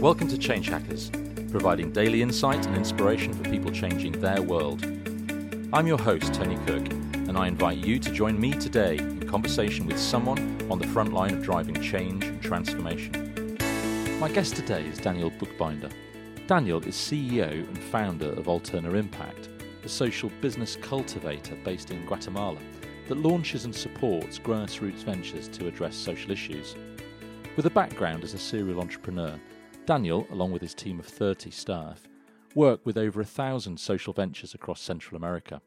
Welcome to Change Hackers, providing daily insight and inspiration for people changing their world. I'm your host, Tony Cook, and I invite you to join me today in conversation with someone on the front line of driving change and transformation. My guest today is Daniel Bookbinder. Daniel is CEO and founder of Alterna Impact, a social business cultivator based in Guatemala that launches and supports grassroots ventures to address social issues. With a background as a serial entrepreneur, Daniel, along with his team of 30 staff, work with over a thousand social ventures across Central America.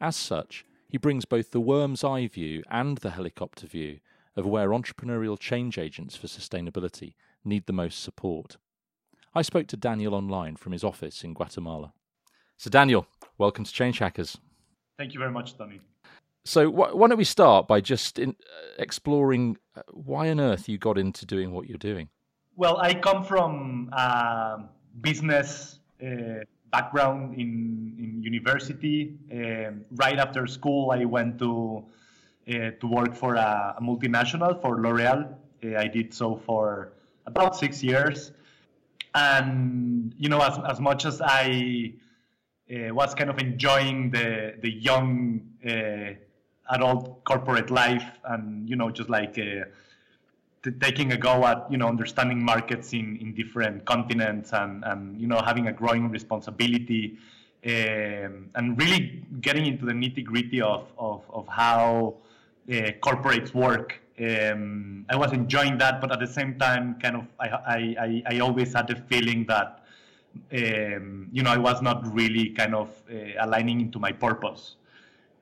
As such, he brings both the worm's eye view and the helicopter view of where entrepreneurial change agents for sustainability need the most support. I spoke to Daniel online from his office in Guatemala. So, Daniel, welcome to Change Hackers. Thank you very much, Tony. So, wh- why don't we start by just in, uh, exploring uh, why on earth you got into doing what you're doing? Well, I come from a business uh, background in, in university. Um, right after school, I went to uh, to work for a, multinational for L'Oreal. Uh, I did so for about six years, and you know, as as much as I uh, was kind of enjoying the the young uh, adult corporate life, and you know, just like taking a go at you know understanding markets in, in different continents and, and you know having a growing responsibility um, and really getting into the nitty gritty of, of, of how uh, corporates work. Um, I was enjoying that, but at the same time, kind of, I, I, I always had the feeling that um, you know I was not really kind of uh, aligning into my purpose.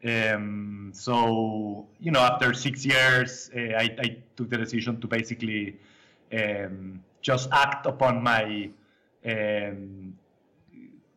Um, so, you know, after six years, uh, I, I, took the decision to basically um, just act upon my um,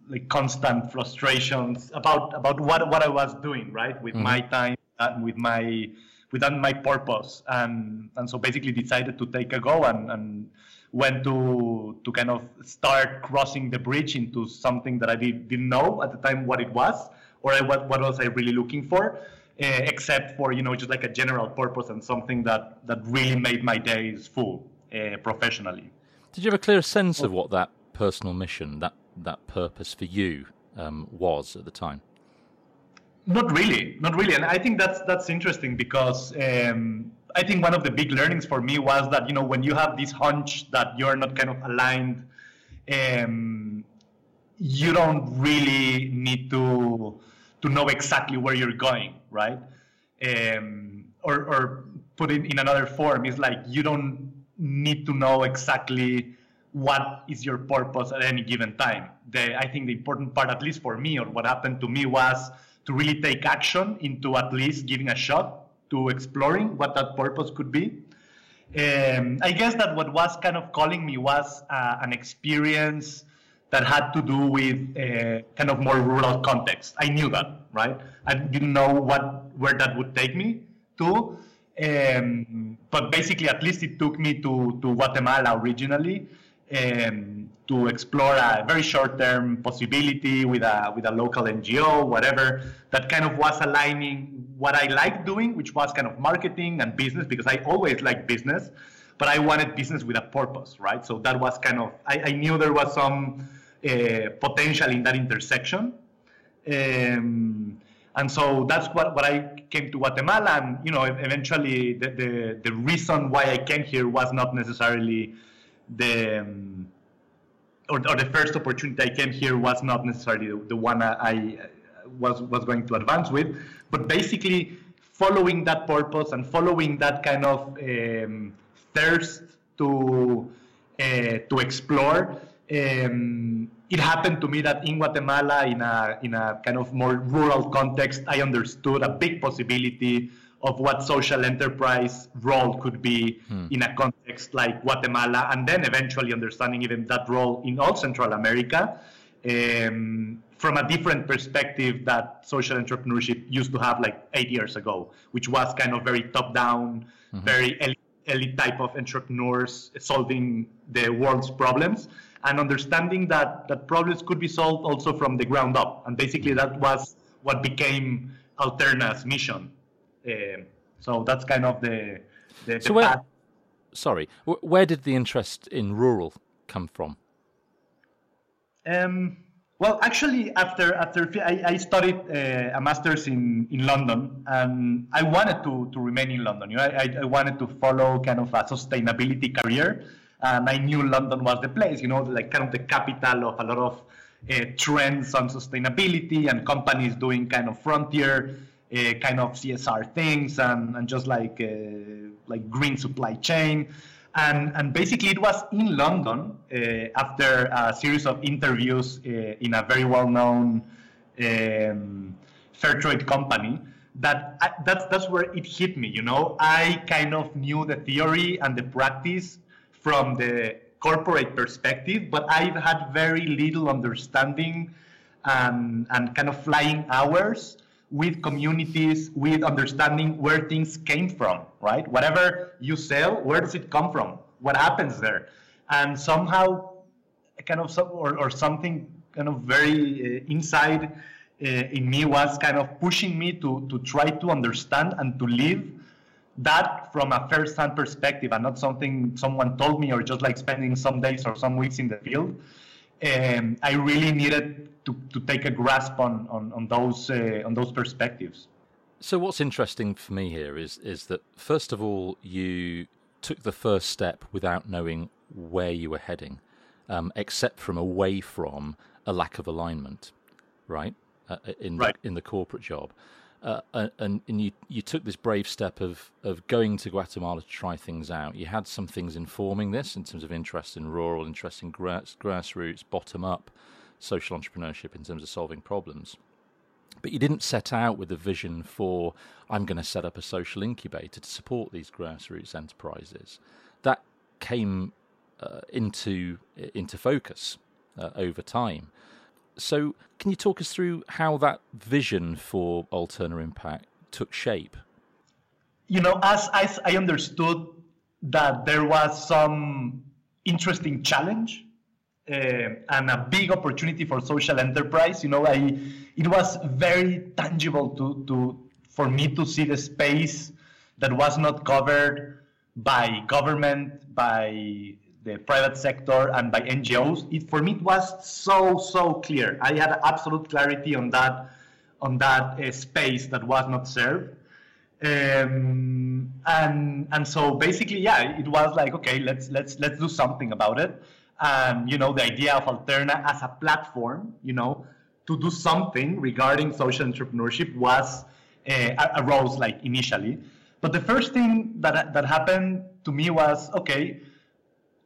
like constant frustrations about about what what I was doing, right, with mm-hmm. my time and with my within my purpose, and and so basically decided to take a go and and went to to kind of start crossing the bridge into something that I did, didn't know at the time what it was or I, what, what was I really looking for, uh, except for, you know, just like a general purpose and something that, that really made my days full uh, professionally. Did you have a clear sense of what that personal mission, that, that purpose for you um, was at the time? Not really, not really, and I think that's that's interesting because um, I think one of the big learnings for me was that you know when you have this hunch that you're not kind of aligned, um, you don't really need to to know exactly where you're going, right? Um, or, or put it in another form, it's like you don't need to know exactly what is your purpose at any given time. The, I think the important part, at least for me, or what happened to me, was to really take action into at least giving a shot to exploring what that purpose could be. Um, I guess that what was kind of calling me was uh, an experience that had to do with a kind of more rural context. I knew that, right? I didn't know what where that would take me to, um, but basically, at least it took me to to Guatemala originally um, to explore a very short-term possibility with a with a local NGO, whatever that kind of was aligning what I like doing, which was kind of marketing and business, because I always liked business, but I wanted business with a purpose, right? So that was kind of I, I knew there was some uh, potential in that intersection. Um, and so that's what, what I came to Guatemala. And, you know, eventually the, the, the reason why I came here was not necessarily the, um, or, or, the first opportunity I came here was not necessarily the, the one I, I was, was going to advance with, but basically following that purpose and following that kind of um, thirst to, uh, to explore um, it happened to me that in Guatemala, in a in a kind of more rural context, I understood a big possibility of what social enterprise role could be hmm. in a context like Guatemala, and then eventually understanding even that role in all Central America. Um, from a different perspective that social entrepreneurship used to have like eight years ago, which was kind of very top down, mm-hmm. very elite, elite type of entrepreneurs solving the world's problems and understanding that, that problems could be solved also from the ground up. And basically, that was what became Alterna's mission. Uh, so that's kind of the, the, so where, Sorry, where did the interest in rural come from? Um, well, actually, after after I, I studied uh, a master's in, in London, and I wanted to, to remain in London. You know, I, I wanted to follow kind of a sustainability career, and I knew London was the place. You know, like kind of the capital of a lot of uh, trends on sustainability and companies doing kind of frontier uh, kind of CSR things and, and just like uh, like green supply chain. And, and basically, it was in London uh, after a series of interviews uh, in a very well known um, fair trade company that I, that's, that's where it hit me. You know, I kind of knew the theory and the practice from the corporate perspective, but I've had very little understanding and, and kind of flying hours with communities, with understanding where things came from, right? Whatever you sell, where does it come from? What happens there? And somehow, kind of, or, or something kind of very uh, inside uh, in me was kind of pushing me to, to try to understand and to live that from a first-hand perspective and not something someone told me or just like spending some days or some weeks in the field. Um, I really needed to, to take a grasp on on, on those uh, on those perspectives. So what's interesting for me here is is that first of all you took the first step without knowing where you were heading, um, except from away from a lack of alignment, right? Uh, in right. The, in the corporate job. Uh, and, and you, you took this brave step of, of going to Guatemala to try things out. You had some things informing this in terms of interest in rural, interest in grass, grassroots, bottom up social entrepreneurship in terms of solving problems. But you didn't set out with a vision for, I'm going to set up a social incubator to support these grassroots enterprises. That came uh, into, into focus uh, over time. So, can you talk us through how that vision for Alterna Impact took shape? You know, as, as I understood that there was some interesting challenge uh, and a big opportunity for social enterprise, you know, I it was very tangible to, to for me to see the space that was not covered by government, by the private sector and by NGOs, it for me it was so so clear. I had absolute clarity on that on that uh, space that was not served. Um, and and so basically, yeah, it was like okay, let's let's let's do something about it. And you know, the idea of Alterna as a platform, you know, to do something regarding social entrepreneurship was uh, arose like initially. But the first thing that that happened to me was okay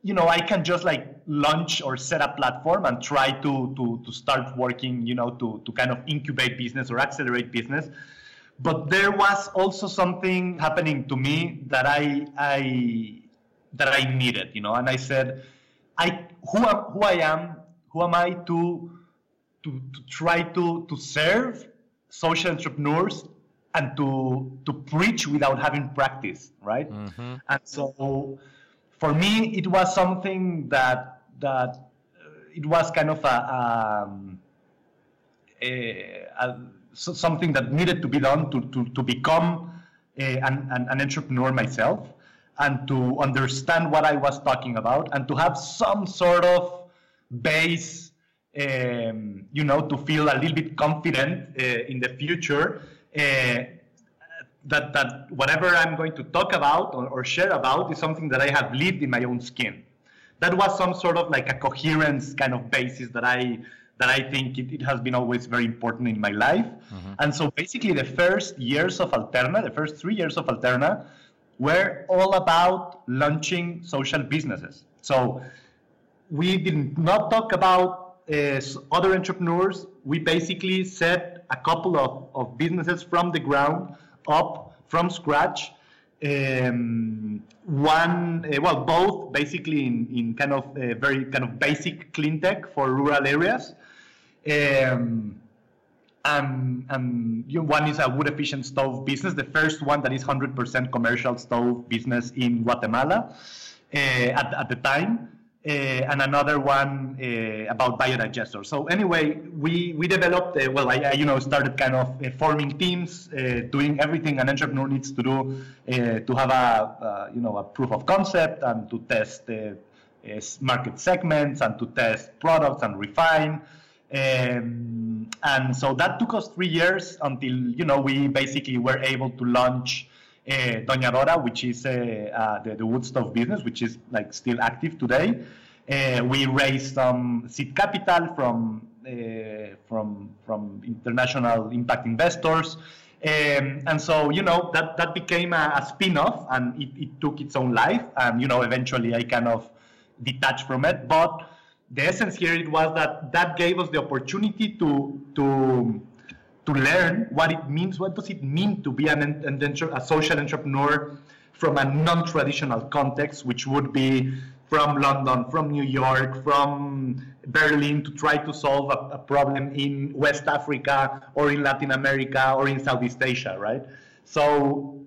you know, I can just like launch or set a platform and try to to to start working, you know, to to kind of incubate business or accelerate business. But there was also something happening to me that I I that I needed, you know, and I said, I who am who I am, who am I to to, to try to to serve social entrepreneurs and to to preach without having practice, right? Mm-hmm. And so for me, it was something that that uh, it was kind of a, um, a, a, something that needed to be done to, to, to become a, an, an entrepreneur myself and to understand what I was talking about and to have some sort of base, um, you know, to feel a little bit confident uh, in the future. Uh, that, that whatever I'm going to talk about or, or, share about is something that I have lived in my own skin. That was some sort of like a coherence kind of basis that I that I think it, it has been always very important in my life. Mm-hmm. And so basically the first years of Alterna, the first three years of Alterna, were all about launching social businesses. So we did not talk about uh, other entrepreneurs. We basically set a couple of, of businesses from the ground up from scratch. Um, one, uh, well, both basically in, in kind of uh, very kind of basic clean tech for rural areas. Um, and, and you know, one is a wood efficient stove business, the first one that is 100% commercial stove business in Guatemala uh, at, at the time. Uh, and another one uh, about biodigesters. So anyway, we we developed. Uh, well, I, I, you know started kind of forming teams, doing everything an entrepreneur needs to do to have a you know a proof of concept and to test uh, market segments and to test products and refine. Um, and so that took us three years until you know we basically were able to launch uh, Doña Dora, which is uh, uh, the, the wood stove business, which is like still active today. Uh, we raised some seed capital from from from international impact investors. Um, and so, you know, that, that became a, a spin-off and it, it took its own life. And, you know, eventually I kind of detached from it. But the essence here it was that that gave us the opportunity to to to learn what it means. What does it mean to be an, an, a social entrepreneur from a non-traditional context, which would be from London, from New York, from Berlin to try to solve a, a, problem in West Africa or in Latin America or in Southeast Asia, right? So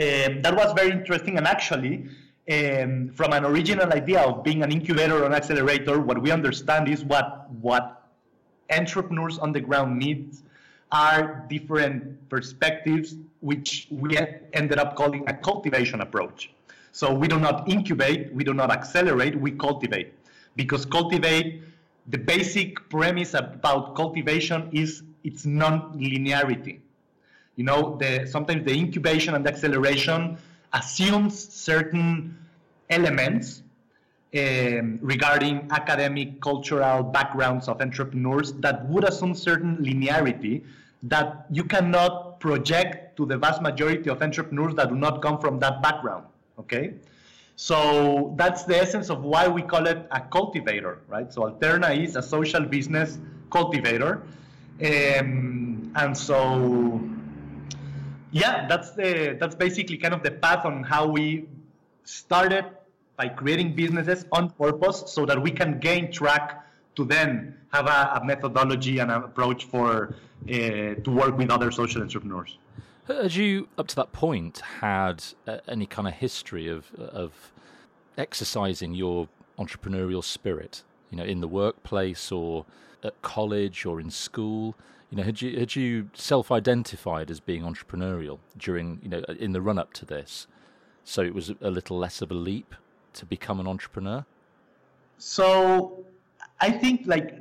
um, that was very interesting. And actually, um, from an original idea of being an incubator or an accelerator, what we understand is what what entrepreneurs on the ground need are different perspectives, which we ended up calling a cultivation approach. So we do not incubate, we do not accelerate, we cultivate. Because cultivate, the basic premise about cultivation is its non-linearity. You know, the, sometimes the incubation and the acceleration assumes certain elements um, regarding academic, cultural backgrounds of entrepreneurs that would assume certain linearity that you cannot project to the vast majority of entrepreneurs that do not come from that background. Okay, so that's the essence of why we call it a cultivator, right? So Alterna is a social business cultivator, um, and so yeah, that's the that's basically kind of the path on how we started by creating businesses on purpose so that we can gain track to then have a, a methodology and an approach for uh, to work with other social entrepreneurs. Had you, up to that point, had uh, any kind of history of of exercising your entrepreneurial spirit? You know, in the workplace or at college or in school. You know, had you had you self-identified as being entrepreneurial during you know in the run-up to this, so it was a little less of a leap to become an entrepreneur. So, I think like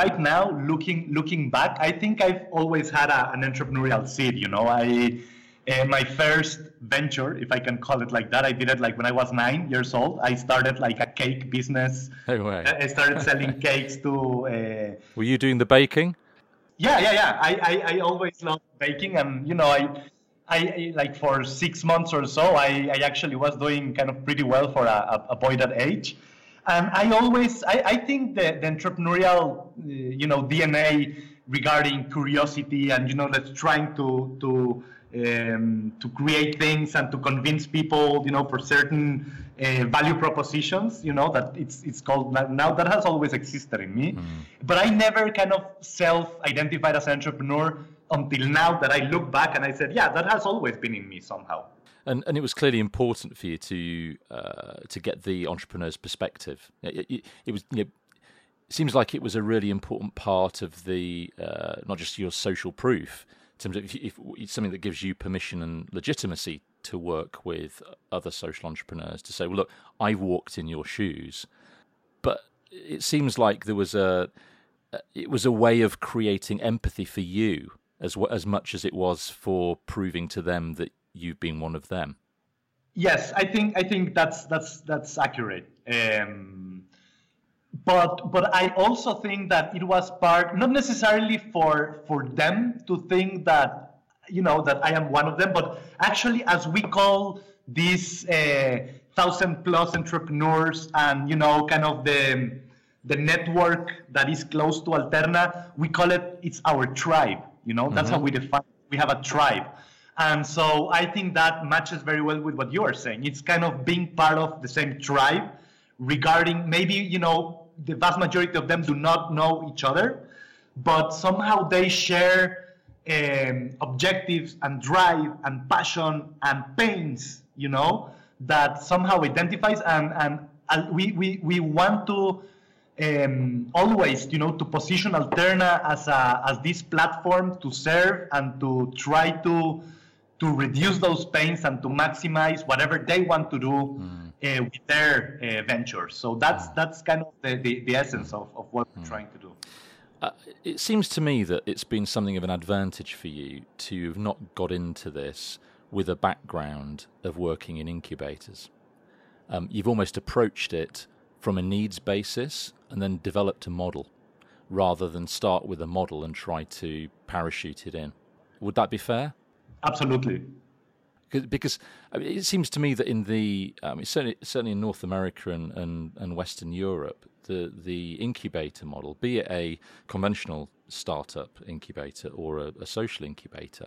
right now, looking looking back, I think I've always had a, an entrepreneurial seed. You know, I uh, my first venture, if I can call it like that, I did it like when I was nine years old. I started like a cake business. No way. I started selling cakes to. Uh, Were you doing the baking? Yeah, yeah, yeah. I, I, I always loved baking, and you know, I, I like for six months or so, I, I actually was doing kind of pretty well for a, a boy that age. And I always, I, I think the, the entrepreneurial, uh, you know, DNA regarding curiosity and you know, that's trying to to um, to create things and to convince people, you know, for certain uh, value propositions, you know, that it's it's called now that has always existed in me, mm. but I never kind of self-identified as an entrepreneur until now that I look back and I said, yeah, that has always been in me somehow. And and it was clearly important for you to uh, to get the entrepreneur's perspective. It, it, it was. You know, seems like it was a really important part of the uh, not just your social proof, in terms of if, if it's something that gives you permission and legitimacy to work with other social entrepreneurs to say, well, look, I've walked in your shoes, but it seems like there was a it was a way of creating empathy for you as as much as it was for proving to them that you've been one of them. Yes, I think I think that's that's that's accurate. Um, but but I also think that it was part not necessarily for for them to think that you know that I am one of them, but actually as we call these uh, thousand plus entrepreneurs and you know kind of the the network that is close to Alterna, we call it it's our tribe. You know that's mm-hmm. how we define. It. We have a tribe. And so I think that matches very well with what you are saying. It's kind of being part of the same tribe regarding maybe, you know, the vast majority of them do not know each other, but somehow they share um, objectives and drive and passion and pains, you know, that somehow identifies and, and, we, we, we want to um, always, you know, to position Alterna as, a, as this platform to serve and to try to to reduce those pains and to maximize whatever they want to do mm. uh, with their uh, ventures. So that's mm. that's kind of the, the, the essence of, of what we're mm. trying to do. Uh, it seems to me that it's been something of an advantage for you to have not got into this with a background of working in incubators. Um, you've almost approached it from a needs basis and then developed a model rather than start with a model and try to parachute it in. Would that be fair? Absolutely. Because I mean, it seems to me that in the um, certainly certainly in North America and, and, and Western Europe, the the incubator model, be it a conventional startup incubator or a, a social incubator,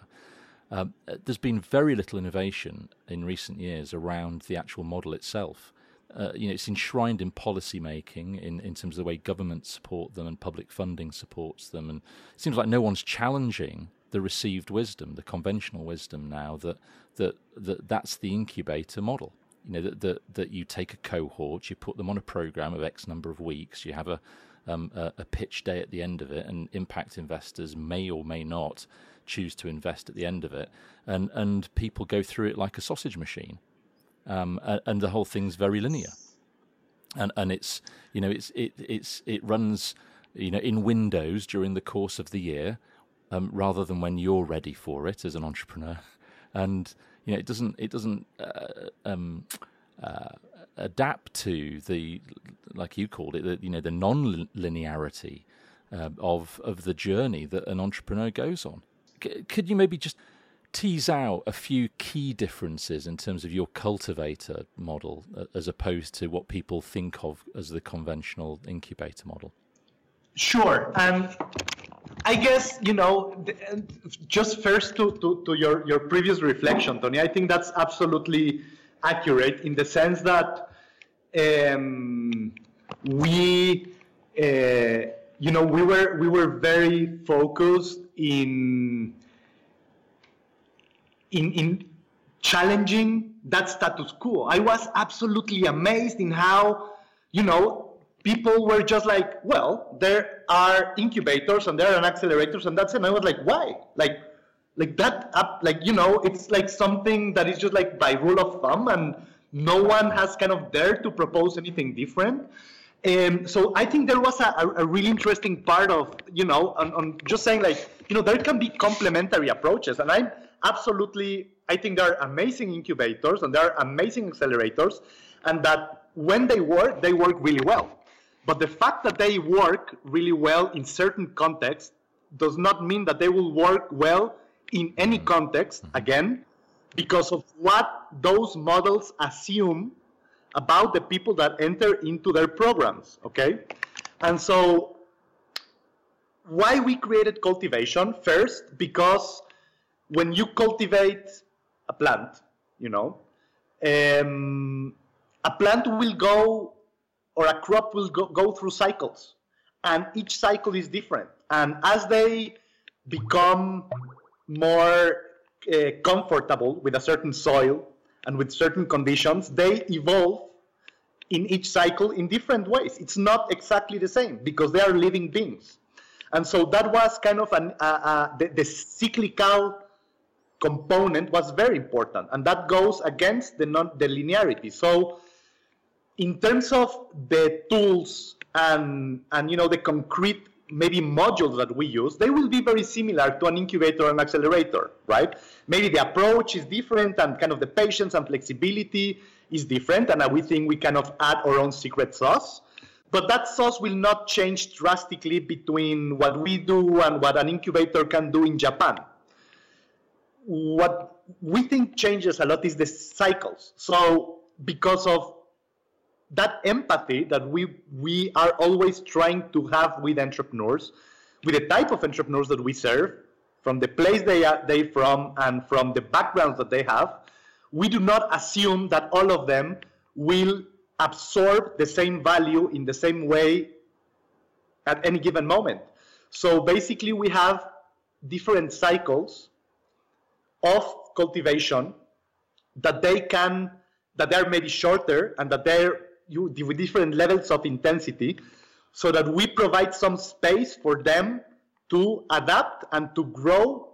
um, there's been very little innovation in recent years around the actual model itself. Uh, you know, it's enshrined in policy making in, in terms of the way governments support them and public funding supports them. And it seems like no one's challenging the received wisdom, the conventional wisdom now that that, that that's the incubator model. You know that, that that you take a cohort, you put them on a program of X number of weeks, you have a um, a, a pitch day at the end of it, and impact investors may or may not choose to invest at the end of it, and and people go through it like a sausage machine, um, and, and, the whole thing's very linear, and and it's you know it's it it's it runs you know in windows during the course of the year, um, rather than when you're ready for it as an entrepreneur, and you know it doesn't it doesn't. Uh, um, uh, adapt to the, like you called it, the, you know, the non-linearity uh, of of the journey that an entrepreneur goes on could you maybe just tease out a few key differences in terms of your cultivator model uh, as opposed to what people think of as the conventional incubator model? Sure. Um, I guess, you know, just first to, to, to, your, your previous reflection, Tony, I think that's absolutely accurate in the sense that um, we, uh, you know, we were, we were very focused in in in challenging that status quo. I was absolutely amazed in how, you know, people were just like, well, there are incubators and there are accelerators and that's it. And I was like, why? Like, like that up, like, you know, it's like something that is just like by rule of thumb and no one has kind of dared to propose anything different. Um, so I think there was a, a, really interesting part of, you know, on, on, just saying like, you know, there can be complementary approaches. And I'm absolutely, I think there are amazing incubators and there are amazing accelerators and that when they work, they work really well. But the fact that they work really well in certain contexts does not mean that they will work well in any context, again, because of what those models assume about the people that enter into their programs, okay? And so why we created cultivation? First, because when you cultivate a plant, you know, um, a plant will go or a crop will go, go through cycles and each cycle is different. And as they become more uh, comfortable with a certain soil, and with certain conditions, they evolve in each cycle in different ways. It's not exactly the same because they are living beings. And so that was kind of an, uh, uh, the, the, cyclical component was very important. And that goes against the, non, the linearity. So in terms of the tools and, and you know, the concrete maybe modules that we use, they will be very similar to an incubator and accelerator, right? Maybe the approach is different and kind of the patience and flexibility is different, and we think we kind of add our own secret sauce. But that sauce will not change drastically between what we do and what an incubator can do in Japan. What we think changes a lot is the cycles. So because of that empathy that we we are always trying to have with entrepreneurs, with the type of entrepreneurs that we serve, from the place they are they from and from the backgrounds that they have, we do not assume that all of them will absorb the same value in the same way at any given moment. So basically, we have different cycles of cultivation that they can that they're maybe shorter and that they're you with different levels of intensity so that we provide some space for them to adapt and to grow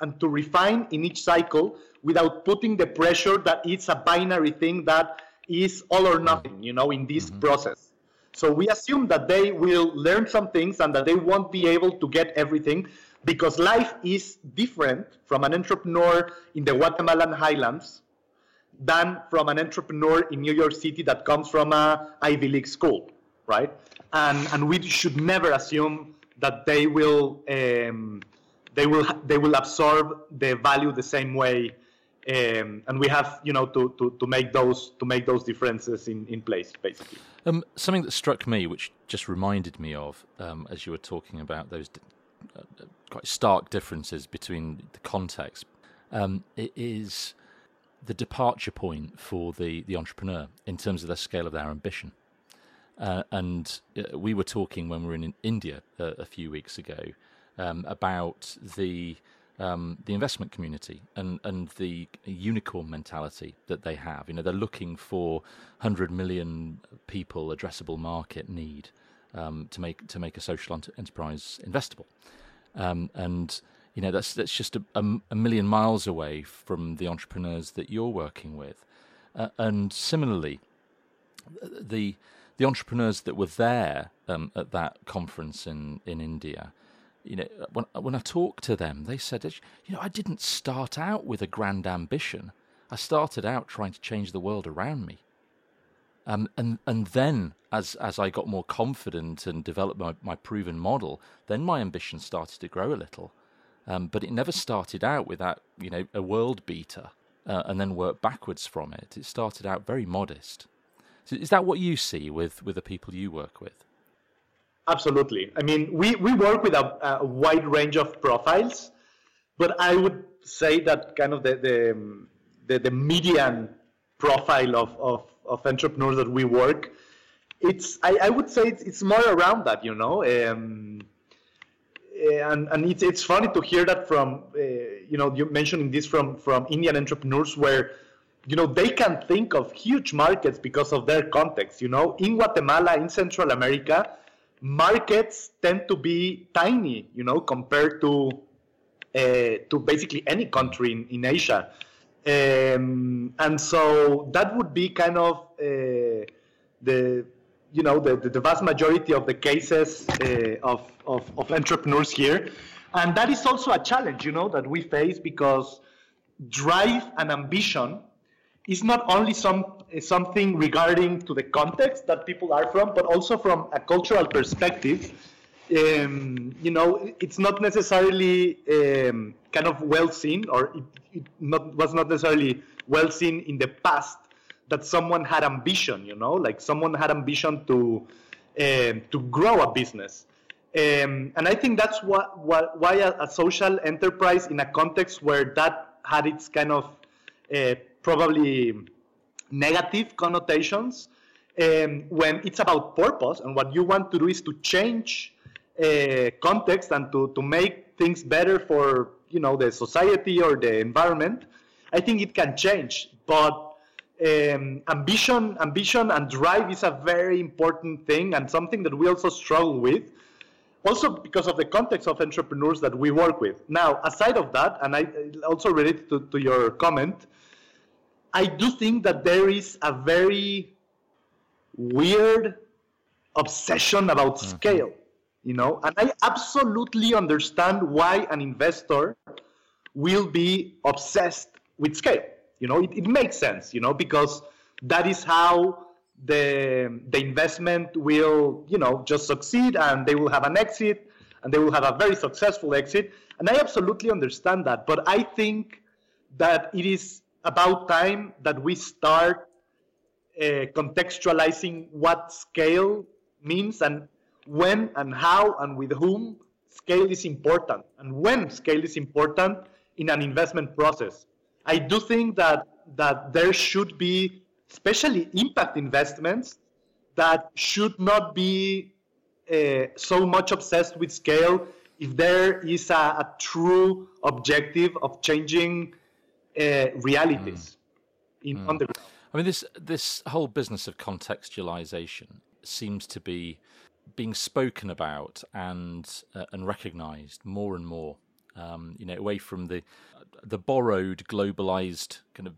and to refine in each cycle without putting the pressure that it's a binary thing that is all or nothing, you know, in this mm-hmm. process. So we assume that they will learn some things and that they won't be able to get everything because life is different from an entrepreneur in the Guatemalan highlands than from an entrepreneur in New York City that comes from a Ivy League school, right? And and we should never assume that they will um, they will they will absorb the value the same way. Um, and we have you know to, to, to make those to make those differences in, in place basically. Um, something that struck me, which just reminded me of um, as you were talking about those uh, quite stark differences between the context, um, it is the departure point for the, the entrepreneur in terms of the scale of their ambition. Uh, and uh, we were talking when we were in India uh, a few weeks ago um, about the um, the investment community and, and the unicorn mentality that they have. You know, they're looking for hundred million people addressable market need um, to make to make a social enterprise investable, um, and you know that's that's just a, a, million miles away from the entrepreneurs that you're working with, uh, and similarly, the the entrepreneurs that were there um, at that conference in in India, you know, when when I talked to them, they said, you know, I didn't start out with a grand ambition. I started out trying to change the world around me. Um, and and then as as I got more confident and developed my, my proven model, then my ambition started to grow a little. Um, but it never started out with that, you know, a world beater uh, and then worked backwards from it. It started out very modest. So is that what you see with, with the people you work with? Absolutely. I mean, we, we work with a, a wide range of profiles, but I would say that kind of the, the, the, the median profile of, of, of entrepreneurs that we work, it's I, I would say it's, it's more around that, you know. Um, and and it's it's funny to hear that from uh, you know you mentioning this from from Indian entrepreneurs where you know they can think of huge markets because of their context. You know, in Guatemala, in Central America, markets tend to be tiny. You know, compared to uh, to basically any country in, in Asia. Um, and so that would be kind of uh, the you know the, the, vast majority of the cases uh, of, of, of entrepreneurs here. And that is also a challenge you know that we face because drive and ambition is not only some something regarding to the context that people are from but also from a cultural perspective. Um, you know it's not necessarily um, kind of well seen or it, it not, was not necessarily well seen in the past that someone had ambition, you know, like someone had ambition to um, to grow a business. Um, and I think that's what, what why a, a, social enterprise in a context where that had its kind of uh, probably negative connotations. Um, when it's about purpose and what you want to do is to change uh, context and to, to make things better for you know the society or the environment, I think it can change. But um, ambition, ambition and drive is a very important thing and something that we also struggle with. Also because of the context of entrepreneurs that we work with. Now, aside of that, and I also related to, to your comment, I do think that there is a very weird obsession about mm-hmm. scale, you know, and I absolutely understand why an investor will be obsessed with scale you know, it, it makes sense, you know, because that is how the the investment will, you know, just succeed and they will have an exit and they will have a very successful exit. And I absolutely understand that. But I think that it is about time that we start uh, contextualizing what scale means and when and how and with whom scale is important and when scale is important in an investment process. I do think that that there should be, especially impact investments, that should not be uh, so much obsessed with scale if there is a, a true objective of changing uh, realities mm. in mm. on the ground. I mean, this this whole business of contextualization seems to be being spoken about and uh, and recognised more and more um, you know, away from the the borrowed, globalized kind of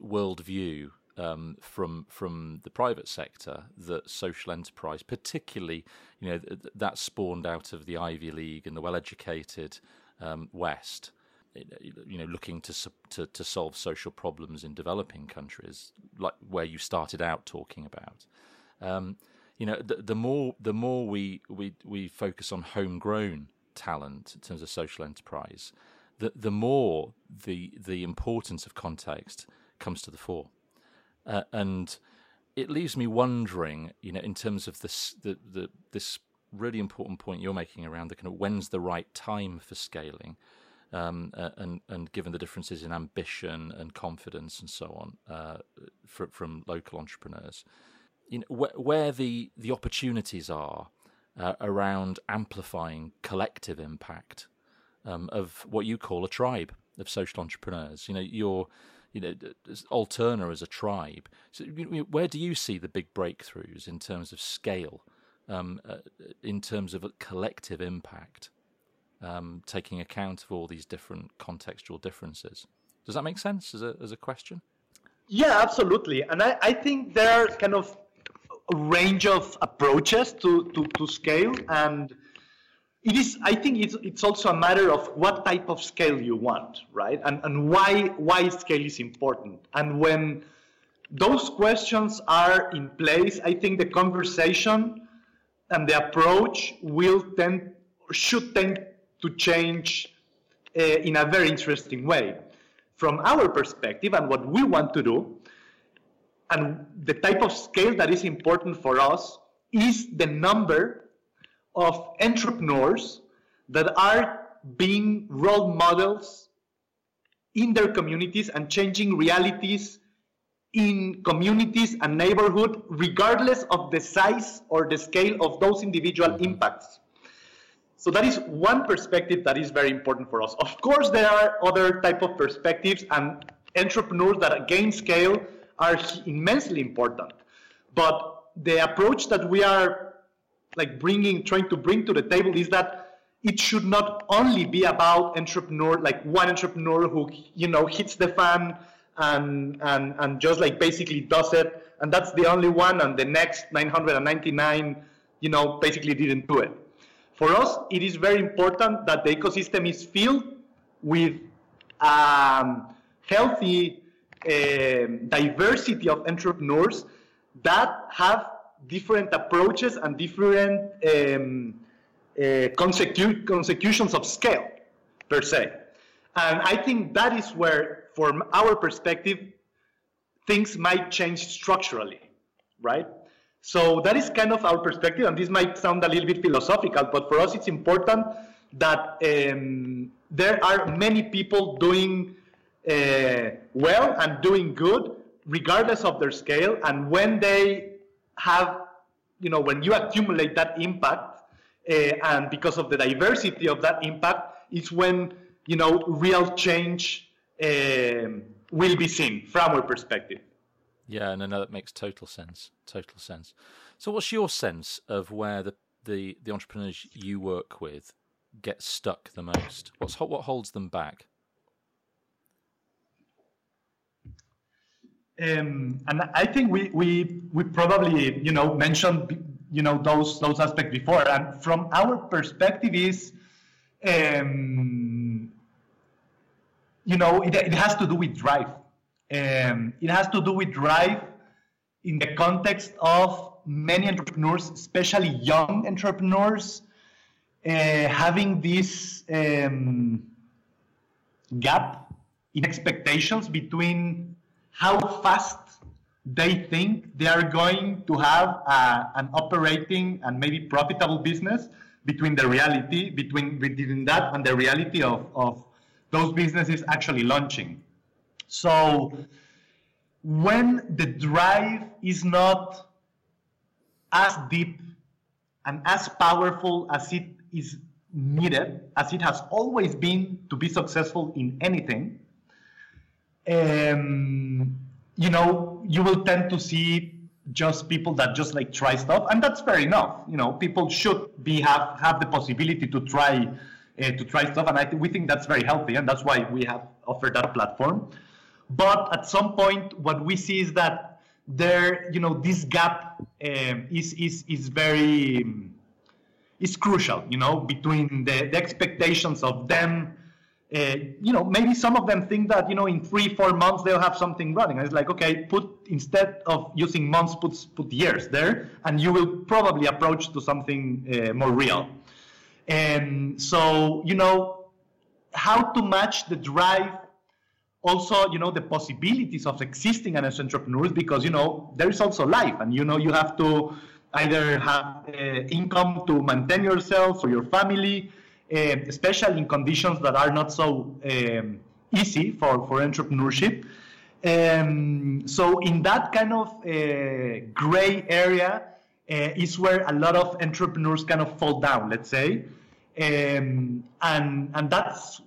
worldview um, from from the private sector that social enterprise, particularly, you know, th- that spawned out of the Ivy League and the well-educated um, West, you know, looking to, to to solve social problems in developing countries, like where you started out talking about. Um, you know, the, the, more the more we, we we focus on homegrown talent in terms of social enterprise, the the more the the importance of context comes to the fore, uh, and it leaves me wondering, you know, in terms of this the, the this really important point you're making around the kind of when's the right time for scaling, um, uh, and and given the differences in ambition and confidence and so on uh, for, from local entrepreneurs, you know, wh- where the the opportunities are uh, around amplifying collective impact um, of what you call a tribe of social entrepreneurs. You know, you're, you know, Alterna as a tribe. So, where do you see the big breakthroughs in terms of scale, um, uh, in terms of collective impact, um, taking account of all these different contextual differences? Does that make sense as a as a question? Yeah, absolutely. And I, I think there are kind of range of approaches to, to, to scale. And it is i think it's, it's also a matter of what type of scale you want right? And, and why why scale is important. And when those questions are in place i think the conversation and the approach will tend should tend to change uh, in a very interesting way. From our perspective and what we want to do and the type of scale that is important for us is the number of entrepreneurs that are being role models in their communities and changing realities in communities and neighborhood regardless of the size or the scale of those individual mm-hmm. impacts so that is one perspective that is very important for us of course there are other type of perspectives and entrepreneurs that gain scale are immensely important. But the approach that we are like bringing, trying to bring to the table is that it should not only be about entrepreneur, like one entrepreneur who you know hits the fan and and and just like basically does it, and that's the only one, and the next 999, you know, basically didn't do it. For us, it is very important that the ecosystem is filled with um, healthy diversity of entrepreneurs that have different approaches and different um, uh, consecu- consecutions of scale per se. And I think that is where, from our perspective, things might change structurally, right? So that is kind of our perspective, and this might sound a little bit philosophical, but for us it's important that um, there are many people doing well and doing good, regardless of their scale. And when they have, you know, when you accumulate that impact, uh, and because of the diversity of that impact, it's when you know real change um, will be seen from our perspective. Yeah, no, no, that makes total sense. Total sense. So, what's your sense of where the the, the entrepreneurs you work with get stuck the most? What's what holds them back? Um, and I think we, we, we probably, you know, mentioned, you know, those, those aspects before. And from our perspective is, um, you know, it, it has to do with drive. Um, it has to do with drive in the context of many entrepreneurs, especially young entrepreneurs, uh, having this um, gap in expectations between how fast they think they are going to have a, an operating and maybe profitable business between the reality between between that and the reality of, of those businesses actually launching. So when the drive is not as deep and as powerful as it is needed as it has always been to be successful in anything um, you know, you will tend to see just people that just like try stuff, and that's fair enough. You know, people should be have have the possibility to try uh, to try stuff, and I th- we think that's very healthy, and that's why we have offered that platform. But at some point, what we see is that there, you know, this gap um, is is is very is crucial, you know, between the, the expectations of them. Uh, you know, maybe some of them think that you know in three, four months they'll have something running. And it's like, okay, put instead of using months, put put years there, and you will probably approach to something uh, more real. And so, you know, how to match the drive also you know the possibilities of existing as entrepreneurs because you know there is also life and you know you have to either have uh, income to maintain yourself or your family especially in conditions that are not so um, easy for, for entrepreneurship. Um, so in that kind of uh, gray area uh, is where a lot of entrepreneurs kind of fall down let's say. Um, and and that's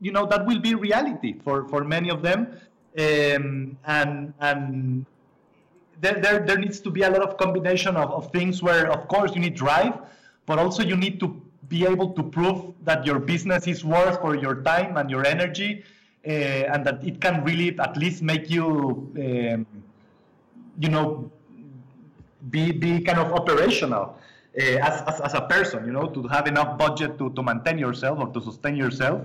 you know that will be reality for for many of them. Um, and and there, there there needs to be a lot of combination of, of things where of course you need drive but also you need to be able to prove that your business is worth for your time and your energy uh, and that it can really at least make you um, you know be be kind of operational uh, as, as, as a person you know to have enough budget to, to maintain yourself or to sustain yourself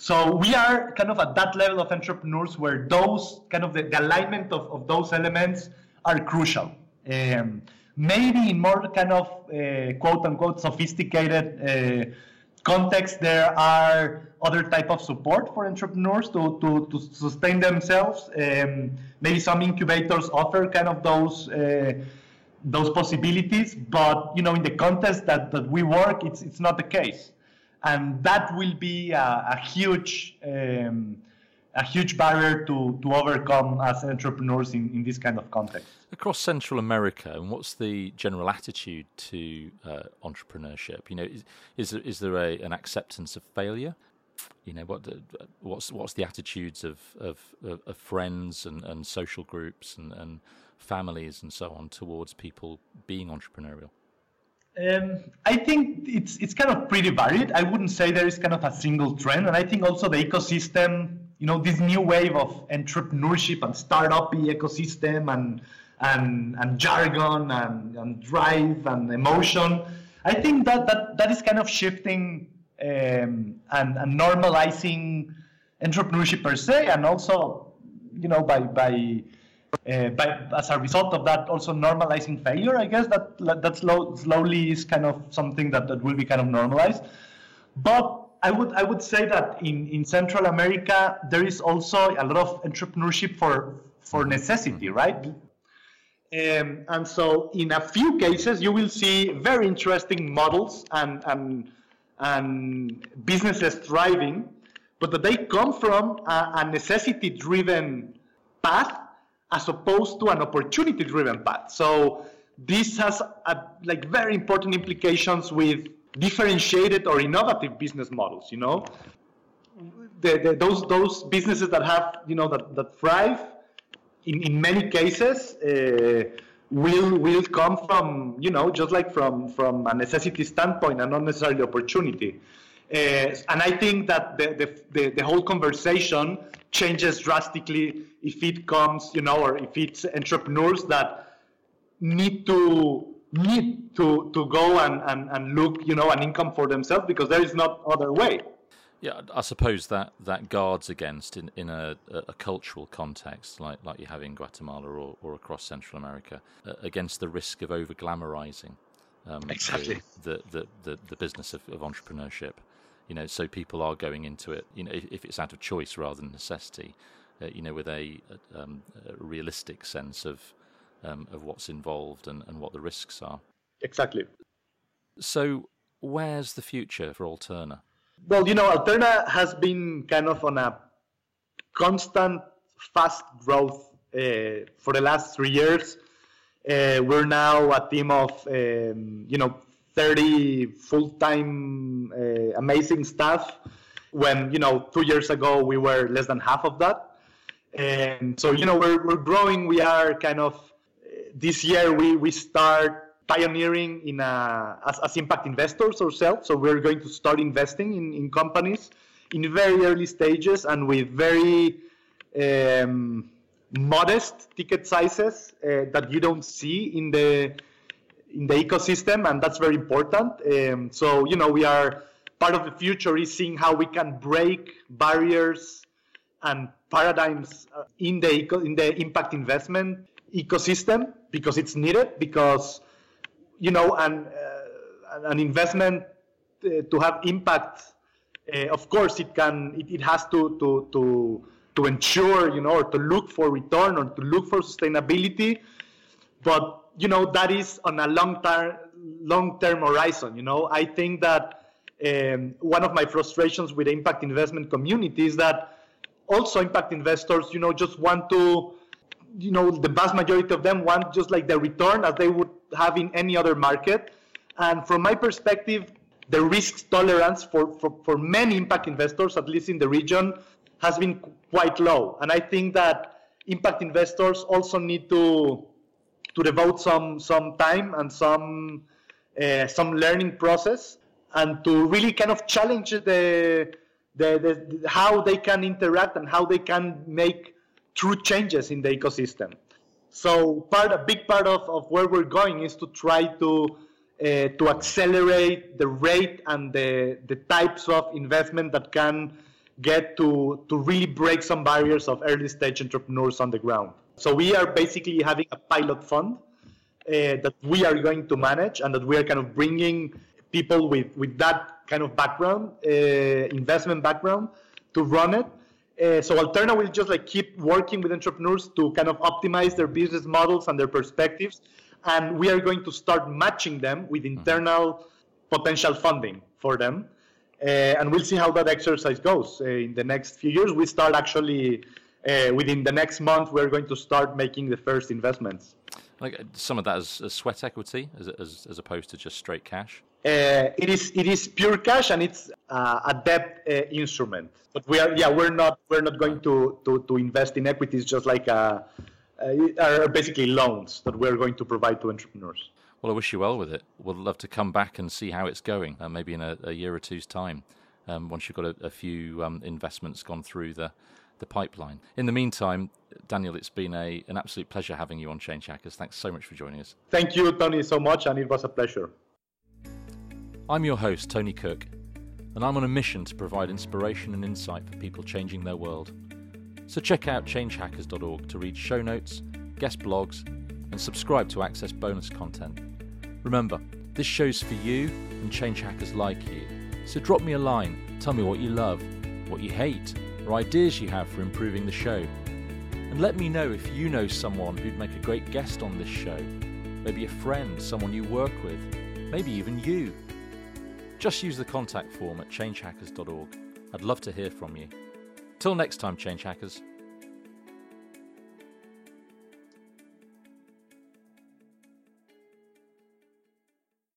so we are kind of at that level of entrepreneurs where those kind of the, the alignment of, of those elements are crucial. Um, maybe in more kind of uh, quote unquote sophisticated uh, context, there are other type of support for entrepreneurs to, to, to sustain themselves. Um, maybe some incubators offer kind of those uh, those possibilities, but you know, in the context that, that we work, it's it's not the case and that will be a, a huge um, a huge barrier to, to overcome as entrepreneurs in, in this kind of context. Across Central America, and what's the general attitude to uh, entrepreneurship? You know, is is there, is there a, an acceptance of failure? You know, what what's what's the attitudes of of, of friends and, and social groups and, and families and so on towards people being entrepreneurial? Um, I think it's it's kind of pretty varied. I wouldn't say there is kind of a single trend, and I think also the ecosystem, you know, this new wave of entrepreneurship and startup ecosystem and and and jargon and, and drive and emotion. I think that that, that is kind of shifting um, and, and normalizing entrepreneurship per se, and also, you know, by by uh, but as a result of that, also normalizing failure, I guess that that slow, slowly is kind of something that, that will be kind of normalized. But I would I would say that in, in Central America there is also a lot of entrepreneurship for for necessity, right? Um, and so in a few cases you will see very interesting models and and and businesses thriving, but that they come from a, a necessity driven path as opposed to an opportunity driven path. So this has a, like very important implications with differentiated or innovative business models, you know. The, the, those those businesses that have you know that, that thrive in, in many cases uh, will will come from you know just like from from a necessity standpoint and not necessarily opportunity uh, and I think that the, the, the, the whole conversation changes drastically if it comes, you know, or if it's entrepreneurs that need to need to to go and, and, and look, you know, an income for themselves because there is not other way. Yeah, I suppose that, that guards against in, in a, a cultural context like, like you have in Guatemala or, or across Central America uh, against the risk of over glamorizing um, exactly. the, the, the, the, business of, of entrepreneurship you know, so people are going into it, you know, if, if it's out of choice rather than necessity, uh, you know, with a, um, a realistic sense of um, of what's involved and, and what the risks are. Exactly. So, where's the future for Alterna? Well, you know, Alterna has been kind of on a constant, fast growth uh, for the last three years. Uh, we're now a team of, um, you know, 30 full-time uh, amazing staff. When you know two years ago we were less than half of that. And so you know we're, we're growing. We are kind of this year we, we start pioneering in a, as, as impact investors ourselves so we're going to start investing in, in companies in very early stages and with very um, modest ticket sizes uh, that you don't see in the in the ecosystem, and that's very important. Um, so you know, we are part of the future is seeing how we can break barriers and paradigms uh, in the eco- in the impact investment ecosystem because it's needed because you know an uh, an investment uh, to have impact uh, of course it can it, it has to to to to ensure you know or to look for return or to look for sustainability. But you know that is on a long term long term horizon you know. I think that um, one of my frustrations with the impact investment community is that also impact investors you know just want to you know the vast majority of them want just like the return as they would have in any other market and from my perspective the risk tolerance for, for, for many impact investors at least in the region has been quite low and i think that impact investors also need to to devote some some time and some uh, some learning process and to really kind of challenge the, the, the how they can interact and how they can make true changes in the ecosystem. So part a big part of, of where we're going is to try to uh, to accelerate the rate and the the types of investment that can get to to really break some barriers of early stage entrepreneurs on the ground. So we are basically having a pilot fund uh, that we are going to manage and that we are kind of bringing people with, with that kind of background, uh, investment background, to run it. Uh, so Alterna will just like keep working with entrepreneurs to kind of optimize their business models and their perspectives, and we are going to start matching them with mm-hmm. internal potential funding for them. Uh, and we'll see how that exercise goes uh, in the next few years. We start actually within the next month. We're going to start making the first investments. Like some of that as, as sweat equity, as, as, as opposed to just straight cash. Uh, it is it is pure cash and it's uh, a debt uh, instrument. But we are yeah we're not we're not going to to, to invest in equities just like uh, uh, are basically loans that we're going to provide to entrepreneurs. Well, I wish you well with it. We'd love to come back and see how it's going, uh, maybe in a, a, year or two's time, um, once you've got a, a few um, investments gone through the the pipeline. In the meantime, Daniel, it's been a, an absolute pleasure having you on Change Hackers. Thanks so much for joining us. Thank you, Tony, so much, and it was a pleasure. I'm your host, Tony Cook, and I'm on a mission to provide inspiration and insight for people changing their world. So check out changehackers.org to read show notes, guest blogs, and subscribe to access bonus content. Remember, this show's for you and change hackers like you. So drop me a line, tell me what you love, what you hate, or ideas you have for improving the show. And let me know if you know someone who'd make a great guest on this show. Maybe a friend, someone you work with, maybe even you. Just use the contact form at changehackers.org. I'd love to hear from you. Till next time, Change Hackers.